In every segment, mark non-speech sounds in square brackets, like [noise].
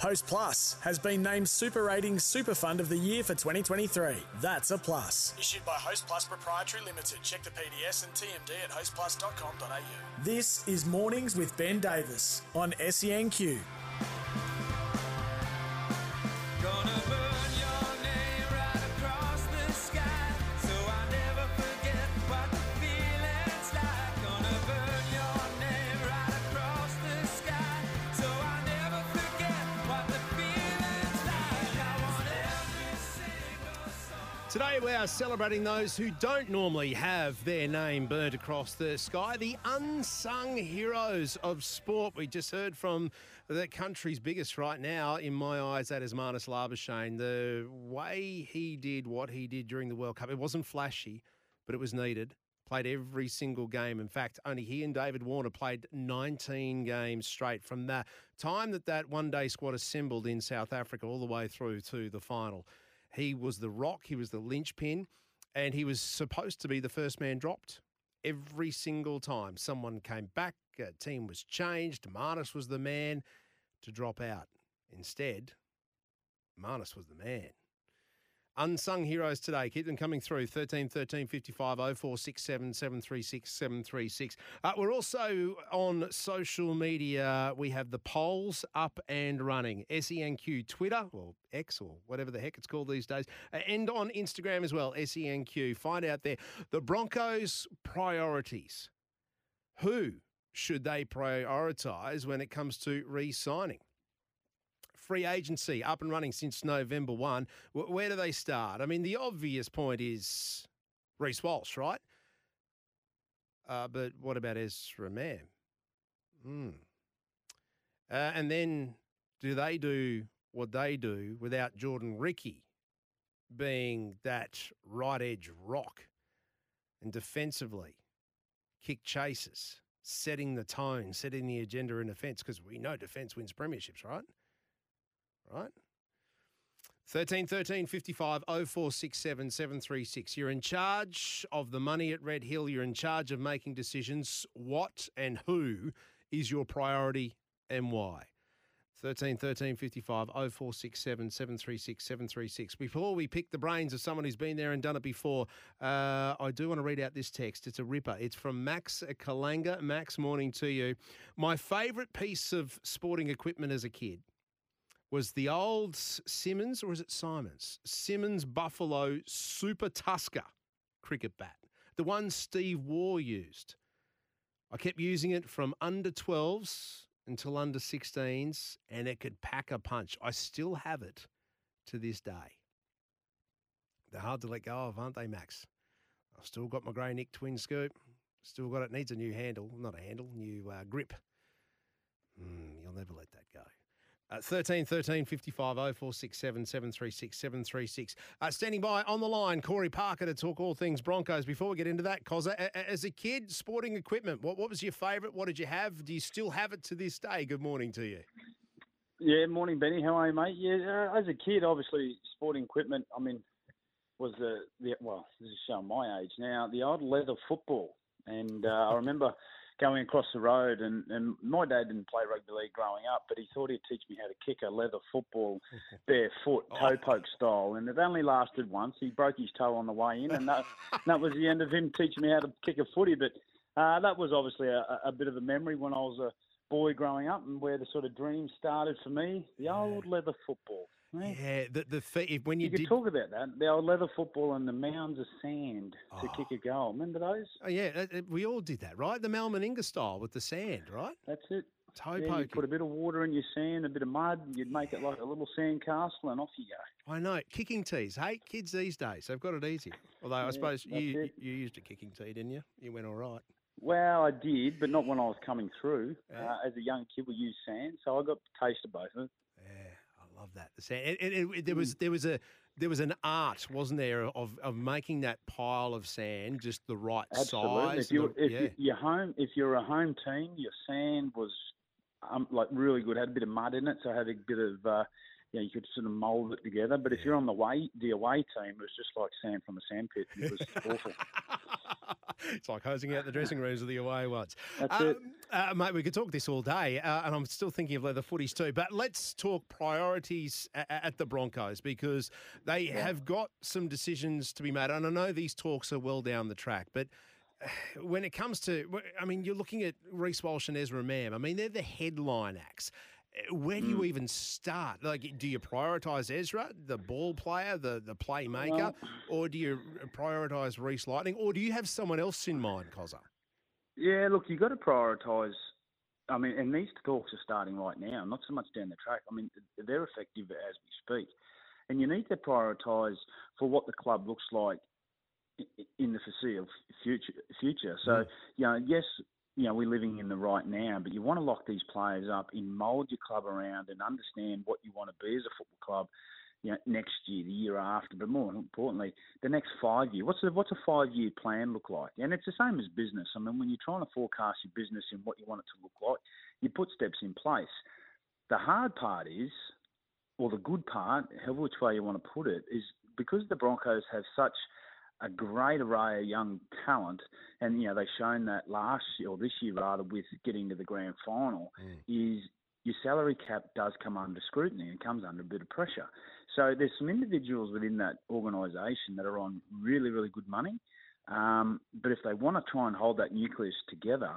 Host Plus has been named Super Ratings Super Fund of the Year for 2023. That's a plus. Issued by Host Plus Proprietary Limited. Check the PDS and TMD at hostplus.com.au. This is Mornings with Ben Davis on SENQ. Today we are celebrating those who don't normally have their name burnt across the sky, the unsung heroes of sport. We just heard from the country's biggest right now, in my eyes, that is Marnus Labuschagne. The way he did what he did during the World Cup, it wasn't flashy, but it was needed. Played every single game. In fact, only he and David Warner played 19 games straight from the time that that one day squad assembled in South Africa all the way through to the final. He was the rock, he was the linchpin, and he was supposed to be the first man dropped every single time. Someone came back, a team was changed, Marnus was the man to drop out. Instead, Marnus was the man. Unsung heroes today. Keep them coming through. 13 13 55 0467 736 736. Uh, we're also on social media. We have the polls up and running. SENQ Twitter, or X, or whatever the heck it's called these days, uh, and on Instagram as well. SENQ. Find out there. The Broncos' priorities. Who should they prioritise when it comes to re signing? Free agency up and running since November 1. Wh- Where do they start? I mean, the obvious point is Reece Walsh, right? Uh, but what about Ezra Mam? Hmm. Uh, and then do they do what they do without Jordan Riki being that right edge rock and defensively kick chases, setting the tone, setting the agenda in defence? Because we know defence wins premierships, right? Right? 13 13 55 0467 736. You're in charge of the money at Red Hill. You're in charge of making decisions. What and who is your priority and why? 13 13 55 0467 736 736. Before we pick the brains of someone who's been there and done it before, uh, I do want to read out this text. It's a ripper. It's from Max Kalanga. Max, morning to you. My favourite piece of sporting equipment as a kid was the old Simmons, or is it Simons? Simmons Buffalo Super Tusker cricket bat, the one Steve Waugh used. I kept using it from under 12s until under 16s, and it could pack a punch. I still have it to this day. They're hard to let go of, aren't they, Max? I've still got my grey Nick twin scoop. Still got it. Needs a new handle, not a handle, new uh, grip. Mm, you'll never let that. Uh, 13 13 55 0467 736 736. Uh, standing by on the line, Corey Parker to talk all things Broncos. Before we get into that, Cozza, as a kid, sporting equipment, what, what was your favourite? What did you have? Do you still have it to this day? Good morning to you. Yeah, morning, Benny. How are you, mate? Yeah, uh, as a kid, obviously, sporting equipment. I mean, was the the well, this is showing my age now. The old leather football, and uh, I remember going across the road, and, and my dad didn't play rugby league growing up, but he thought he'd teach me how to kick a leather football [laughs] barefoot, toe poke style, and it only lasted once. He broke his toe on the way in, and that [laughs] that was the end of him teaching me how to kick a footy. But uh, that was obviously a, a bit of a memory when I was a boy growing up, and where the sort of dream started for me. The old leather football. Yeah, the, the fe- when you, You, did. talk about that. The old leather football and the mounds of sand to kick a goal. Remember those? Oh, yeah, we all did that, right? The Mal Meninga style with the sand, right? That's it. Toe Yeah, you poking. put a bit of water in your sand, a bit of mud, you'd make it like a little sand castle, and off you go. I know. Kicking tees. Hey, kids these days, they've got it easy. Although I suppose you, it. you used a kicking tee, didn't you? You went all right. Well, I did, but not when I was coming through. Yeah. Uh, as a young kid, we used sand, so I got a taste of both of it. Yeah, love that. The sand. And, and- and there was there was a there was an art, wasn't there, of, of making that pile of sand just the right Absolutely. size. If you and the- if yeah. you, you're home, if you're a home team, your sand was um, like really good. Had a bit of mud in it, so had a bit of uh, you know you could sort of mould it together. But if you're on the way, the away team, it was just like sand from a sandpit. It was [laughs] awful. It's like hosing out the dressing rooms of the away ones. That's um, it. Uh, mate, we could talk this all day, uh, and I'm still thinking of leather footies too. But let's talk priorities a- at the Broncos because they have got some decisions to be made. And I know these talks are well down the track, but [sighs] when it comes to, I mean, you're looking at Reece Walsh and Ezra Mam. I mean, they're the headline acts. Uh, Where do you even start? Like, do you prioritise Ezra, the ball player, the the playmaker, Well- or do you prioritise Reece Lightning, or do you have someone else in mind, Cozza? Yeah, look, you've got to prioritise. I mean, and these talks are starting right now, not so much down the track. I mean, they're effective as we speak. And you need to prioritise for what the club looks like in the foreseeable future. Future. So, you know, yes, you know, we're living in the right now, but you want to lock these players up and mould your club around and understand what you want to be as a football club. You know, next year, the year after, but more importantly, the next five year. What's the, what's a five year plan look like? And it's the same as business. I mean, when you're trying to forecast your business and what you want it to look like, you put steps in place. The hard part is, or the good part, however which way you want to put it, is because the Broncos have such a great array of young talent, and you know they've shown that last year or this year rather with getting to the grand final, is your salary cap does come under scrutiny and comes under a bit of pressure. So there's some individuals within that organisation that are on really really good money, um, but if they want to try and hold that nucleus together,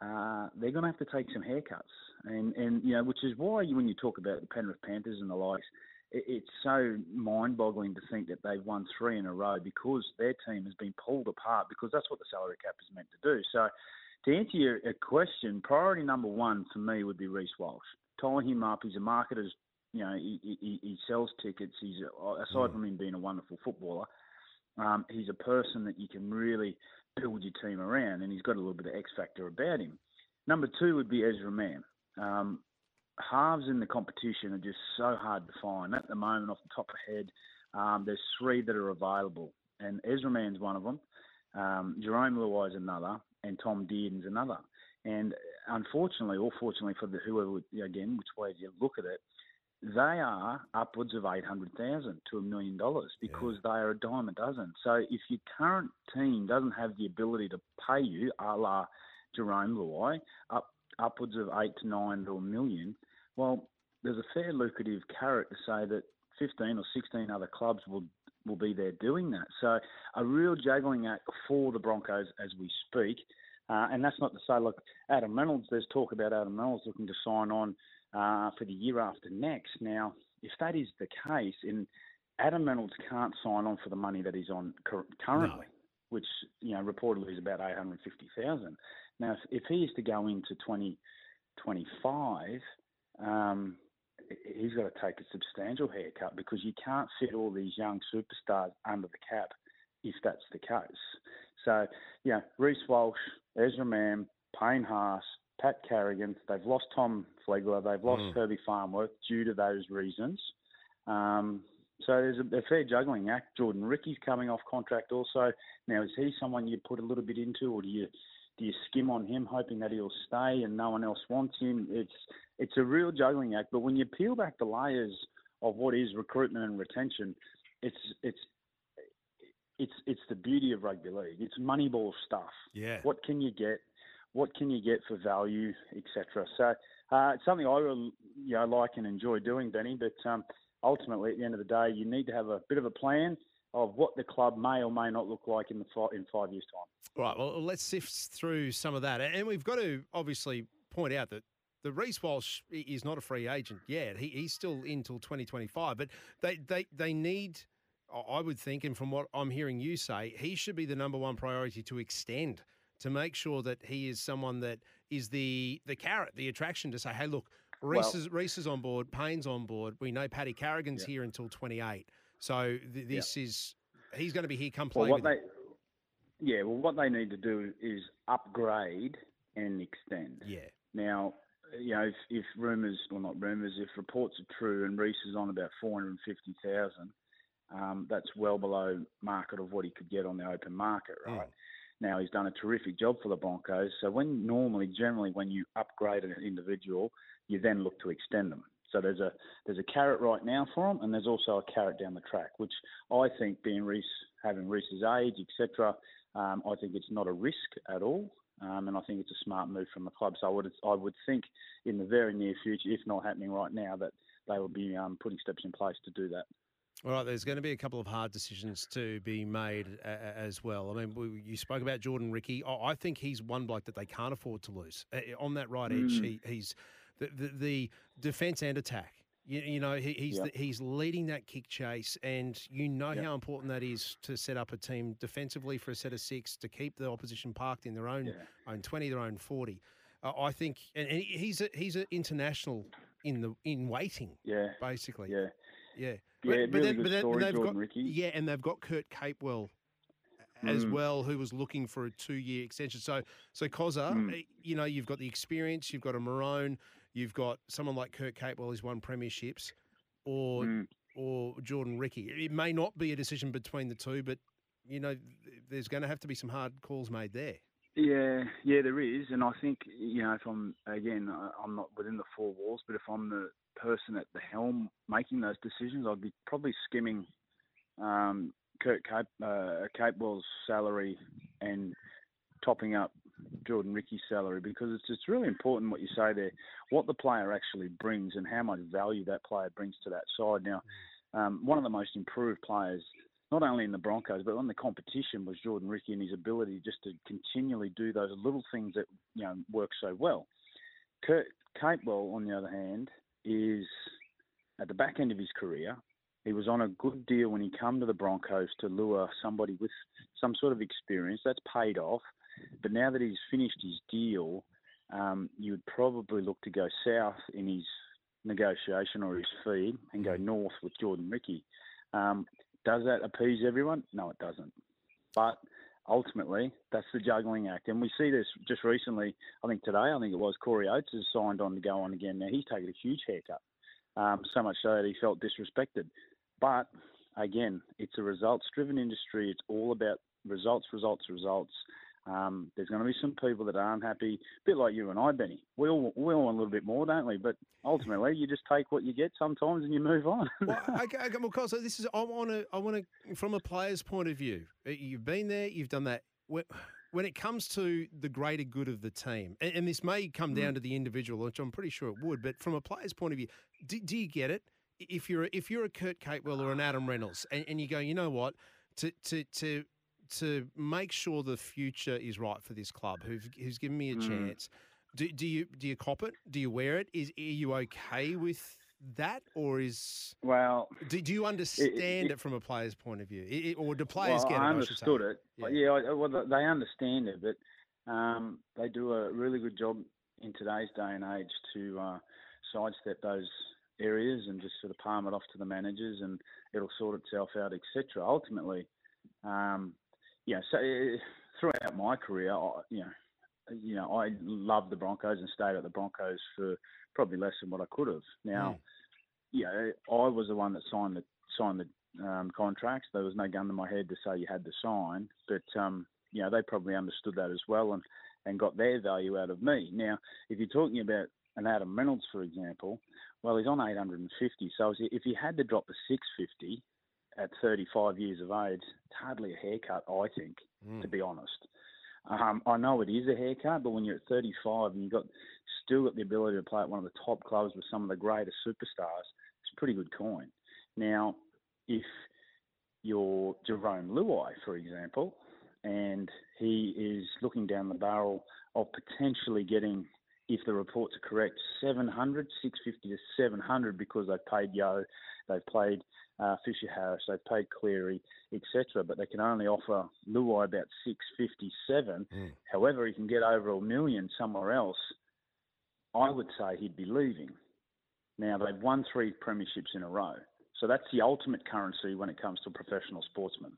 uh, they're going to have to take some haircuts, and and you know which is why when you talk about the Penrith Panthers and the likes, it's so mind-boggling to think that they've won three in a row because their team has been pulled apart because that's what the salary cap is meant to do. So to answer your question, priority number one for me would be Reece Walsh. Tying him up, he's a marketer. You know, he, he, he sells tickets. He's aside from him being a wonderful footballer, um, he's a person that you can really build your team around, and he's got a little bit of X factor about him. Number two would be Ezra Mam. Um, halves in the competition are just so hard to find. At the moment, off the top of head, um, there's three that are available, and Ezra Mam's one of them. Um, Jerome Luai's another, and Tom Dearden's another. And unfortunately, or fortunately for the whoever, again, which way you look at it, they are upwards of eight hundred thousand to a million dollars because they are a dime a dozen. So if your current team doesn't have the ability to pay you, a la Jerome Luai, up upwards of eight to nine to a million, well, there's a fair lucrative carrot to say that fifteen or sixteen other clubs will will be there doing that. So a real juggling act for the Broncos as we speak. Uh, and that's not to say, look, Adam Reynolds, there's talk about Adam Reynolds looking to sign on uh, for the year after next. Now, if that is the case, and Adam Reynolds can't sign on for the money that he's on cur- currently, which you know reportedly is about eight hundred fifty thousand. Now, if, if he is to go into twenty twenty five, um, he's got to take a substantial haircut because you can't fit all these young superstars under the cap if that's the case. So, yeah, Reece Walsh, Ezra Mam, Payne Haas, Pat Carrigan, they've lost Tom Flegler, they've lost Herbie Farnworth due to those reasons. Um, so there's a, a fair juggling act. Jordan Riki's coming off contract also. Now, is he someone you put a little bit into, or do you do you skim on him, hoping that he'll stay and no one else wants him? It's it's a real juggling act. But when you peel back the layers of what is recruitment and retention, it's it's it's it's the beauty of rugby league. It's moneyball stuff. Yeah. What can you get? What can you get for value, etc. So uh, it's something I really you know like and enjoy doing, Benny. But um, ultimately, at the end of the day, you need to have a bit of a plan of what the club may or may not look like in the fi- in five years' time. Right. Well, let's sift through some of that, and we've got to obviously point out that the Reece Walsh is not a free agent yet. He, he's still in till twenty twenty five, but they they they need. I- would think, and from what I'm hearing you say, he should be the number one priority to extend to make sure that he is someone that is the the carrot, the attraction to say, hey, look, Reece, Well- is, Reece is on board, Payne's on board. We know Paddy Carrigan's here until 28, so th- this is he's going to be here come play Well, with they yeah, well, what they need to do is upgrade and extend. yeah. Now, you know, if, if rumours, well, not rumours, if reports are true and Reece is on about 450,000 Um, that's well below market of what he could get on the open market, Mm. right? Now he's done a terrific job for the Broncos. So when normally, generally, when you upgrade an individual, you then look to extend them. So there's a there's a carrot right now for him, and there's also a carrot down the track, which I think, being Reece having Reece's age, etc., um, I think it's not a risk at all, um, and I think it's a smart move from the club. So I would I would think in the very near future, if not happening right now, that they will be um, putting steps in place to do that. All right, there's going to be a couple of hard decisions to be made a- as well. I mean, we, you spoke about Jordan Riki. I I think he's one bloke that they can't afford to lose. Uh, On that right edge, Mm. he, he's the, the, the defence and attack. You, you know, he, he's Yeah. the, he's leading that kick chase, and you know Yeah. how important that is to set up a team defensively for a set of six to keep the opposition parked in their own Yeah. own twenty, their own forty. Uh, I think, and, and he's a, he's an international in the in waiting, Yeah, basically. yeah. Yeah, Yeah, really good story, they've Jordan got, Riki. Yeah, and they've got Kurt Capewell as Mm. well, who was looking for a two-year extension. So, so Cozza, Mm. eh, you know, you've got the experience, you've got a Marone, you've got someone like Kurt Capewell who's won premierships, or Mm. or Jordan Riki. It may not be a decision between the two, but you know, there's going to have to be some hard calls made there. Yeah, yeah, there is, and I think you know if I'm again, I'm not within the four walls, but if I'm the person at the helm making those decisions, I'd be probably skimming um, Kurt Cape, uh, Capewell's salary and topping up Jordan Riki's salary because it's it's really important what you say there, what the player actually brings and how much value that player brings to that side. Now, um, one of the most improved players not only in the Broncos but on the competition was Jordan Riki and his ability just to continually do those little things that you know work so well. Kurt Capewell, on the other hand, is at the back end of his career. He was on a good deal when he came to the Broncos to lure somebody with some sort of experience. That's paid off. But now that he's finished his deal, um, you would probably look to go south in his negotiation or his fee and go north with Jordan Riki. Um, does that appease everyone? No, it doesn't. But ultimately, that's the juggling act. And we see this just recently, I think today, I think it was, Corey Oates has signed on to go on again. Now, he's taken a huge haircut, um, so much so that he felt disrespected. But again, it's a results driven industry. It's all about results, results, results. Um, there's going to be some people that aren't happy, a bit like you and I, Benny. We all we all want a little bit more, don't we? But ultimately, you just take what you get sometimes and you move on. [laughs] well, okay, okay, well, Cos, so this is I want to I want to from a player's point of view. You've been there, you've done that. When, when it comes to the greater good of the team, and, and this may come down to the individual, which I'm pretty sure it would, but from a player's point of view, do, do you get it? If you're a, if you're a Kurt Capewell or an Adam Reynolds, and, and you go, you know what, to to to to make sure the future is right for this club, who've, who's given me a Mm. chance. Do, do you do you cop it? Do you wear it? Is are you okay with that, or is well, do, do you understand it, it- from a player's point of view, I- I- or do players well, get it? I I understood it. Yeah. Yeah, yeah I, well, they understand it, but um, they do a really good job in today's day and age to uh, sidestep those areas and just sort of palm it off to the managers, and it'll sort itself out, etc. Ultimately, um, yeah. So uh, throughout my career, I, you know, you know, I loved the Broncos and stayed at the Broncos for probably less than what I could have. Now, you know, I was the one that signed the signed the um, contracts. There was no gun to my head to say you had to sign, but um, you know, they probably understood that as well and and got their value out of me. Now, if you're talking about an Adam Reynolds, for example, well, he's on 850. So if he had to drop to 650 at 35 years of age, it's hardly a haircut, I think, Mm. to be honest. Um, I know it is a haircut, but when you're at 35 and you've got still got the ability to play at one of the top clubs with some of the greatest superstars, it's pretty good coin. Now, if you're Jerome Luai, for example, and he is looking down the barrel of potentially getting, if the reports are correct, 700, 650 to 700 because they've paid Yo, they've paid uh, Fisher Harris, they've paid Cleary, etc. But they can only offer Luai about 657. Mm. However, he can get over a million somewhere else. I would say he'd be leaving. Now they've won three premierships in a row, so that's the ultimate currency when it comes to professional sportsmen.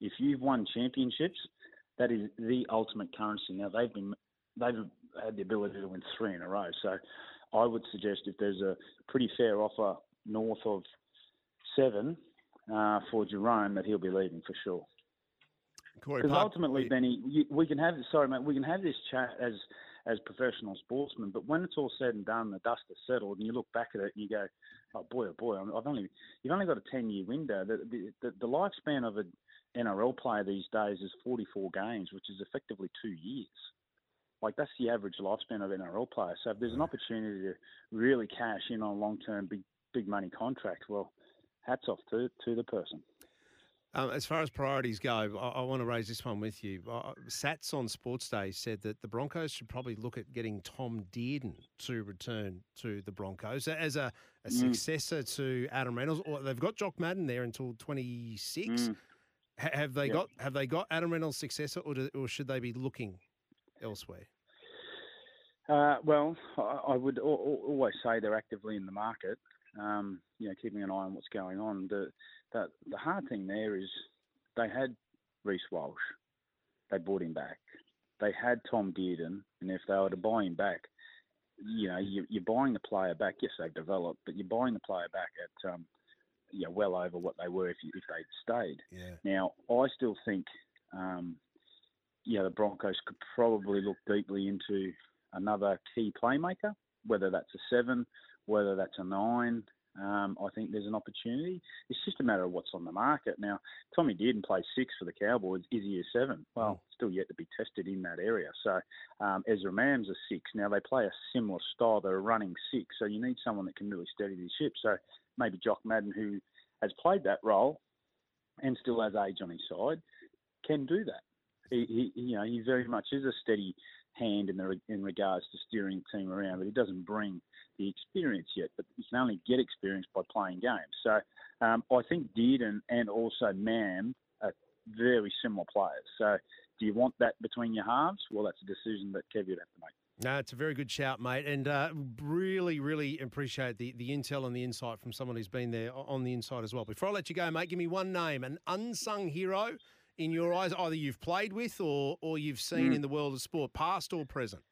If you've won championships, that is the ultimate currency. Now they've been they've had the ability to win three in a row, so I would suggest if there's a pretty fair offer north of seven, uh, for Jerome that he'll be leaving for sure. Because ultimately, Benny, you, we can have sorry, mate, we can have this chat as as professional sportsmen, but when it's all said and done, the dust has settled, and you look back at it and you go, "Oh boy, oh boy, I've only you've only got a ten year window. The, the the the lifespan of an NRL player these days is forty four games, which is effectively two years. Like that's the average lifespan of an NRL player. So if there's an opportunity to really cash in on a long term big big money contract, well, hats off to to the person. Um, as far as priorities go, I, I want to raise this one with you. Uh, Sats on Sports Day said that the Broncos should probably look at getting Tom Dearden to return to the Broncos as a, a Mm. successor to Adam Reynolds. Or they've got Jock Madden there until twenty six. Mm. Ha- have they Yeah. got have they got Adam Reynolds' successor, or, do, or should they be looking elsewhere? Uh, well, I, I would al- always say they're actively in the market. Um, you know, keeping an eye on what's going on. The, the the hard thing there is they had Reece Walsh. They bought him back. They had Tom Dearden, and if they were to buy him back, you know, you, you're buying the player back. Yes, they've developed, but you're buying the player back at um, you know, well over what they were if you, if they'd stayed. Yeah. Now, I still think, um, yeah, the Broncos could probably look deeply into another key playmaker, whether that's a seven, whether that's a nine. Um, I think there's an opportunity. It's just a matter of what's on the market. Now, Tommy Dearden plays six for the Cowboys. Is he a seven? Well, still yet to be tested in that area. So um, Ezra Mam's a six. Now, they play a similar style. They're a running six. So you need someone that can really steady the ship. So maybe Jock Madden, who has played that role and still has age on his side, can do that. He, he you know, he very much is a steady hand in the in regards to steering the team around, but he doesn't bring the experience yet. But you can only get experience by playing games. So um, I think Dearden and also Mam are very similar players. So do you want that between your halves? Well, that's a decision that Kev would have to make. No, it's a very good shout, mate, and uh, really, really appreciate the, the intel and the insight from someone who's been there on the inside as well. Before I let you go, mate, give me one name, an unsung hero in your eyes, either you've played with or or you've seen Mm. in the world of sport, past or present.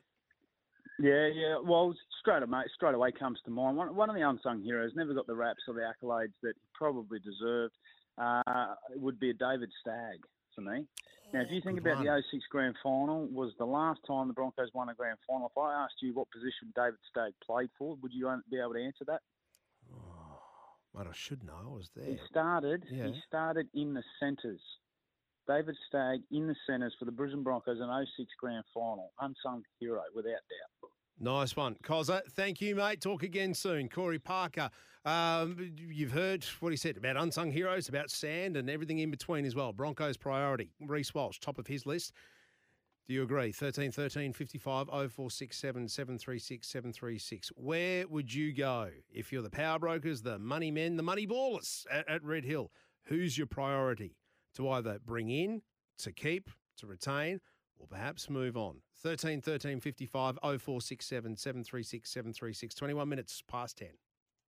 Yeah, yeah. Well, straight away, straight away comes to mind. One, one of the unsung heroes never got the raps or the accolades that he probably deserved. Uh, it would be a David Stagg for me. Now, if you think Good about one. the 06 Grand Final, was the last time the Broncos won a Grand Final. If I asked you what position David Stagg played for, would you be able to answer that? Oh, mate, I should know. I was there. He started. Yeah. He started in the centres. David Stagg in the centres for the Brisbane Broncos in 06 Grand Final. Unsung hero, without doubt. Nice one. Cozza, thank you, mate. Talk again soon. Corey Parker, um, you've heard what he said about unsung heroes, about sand and everything in between as well. Broncos priority. Reece Walsh, top of his list. Do you agree? 13 13 55 0467 736 736. Where would you go if you're the power brokers, the money men, the money ballers at, at Red Hill? Who's your priority to either bring in, to keep, to retain, or perhaps move on? 13 13 55 0467 736 736. 21 minutes past 10.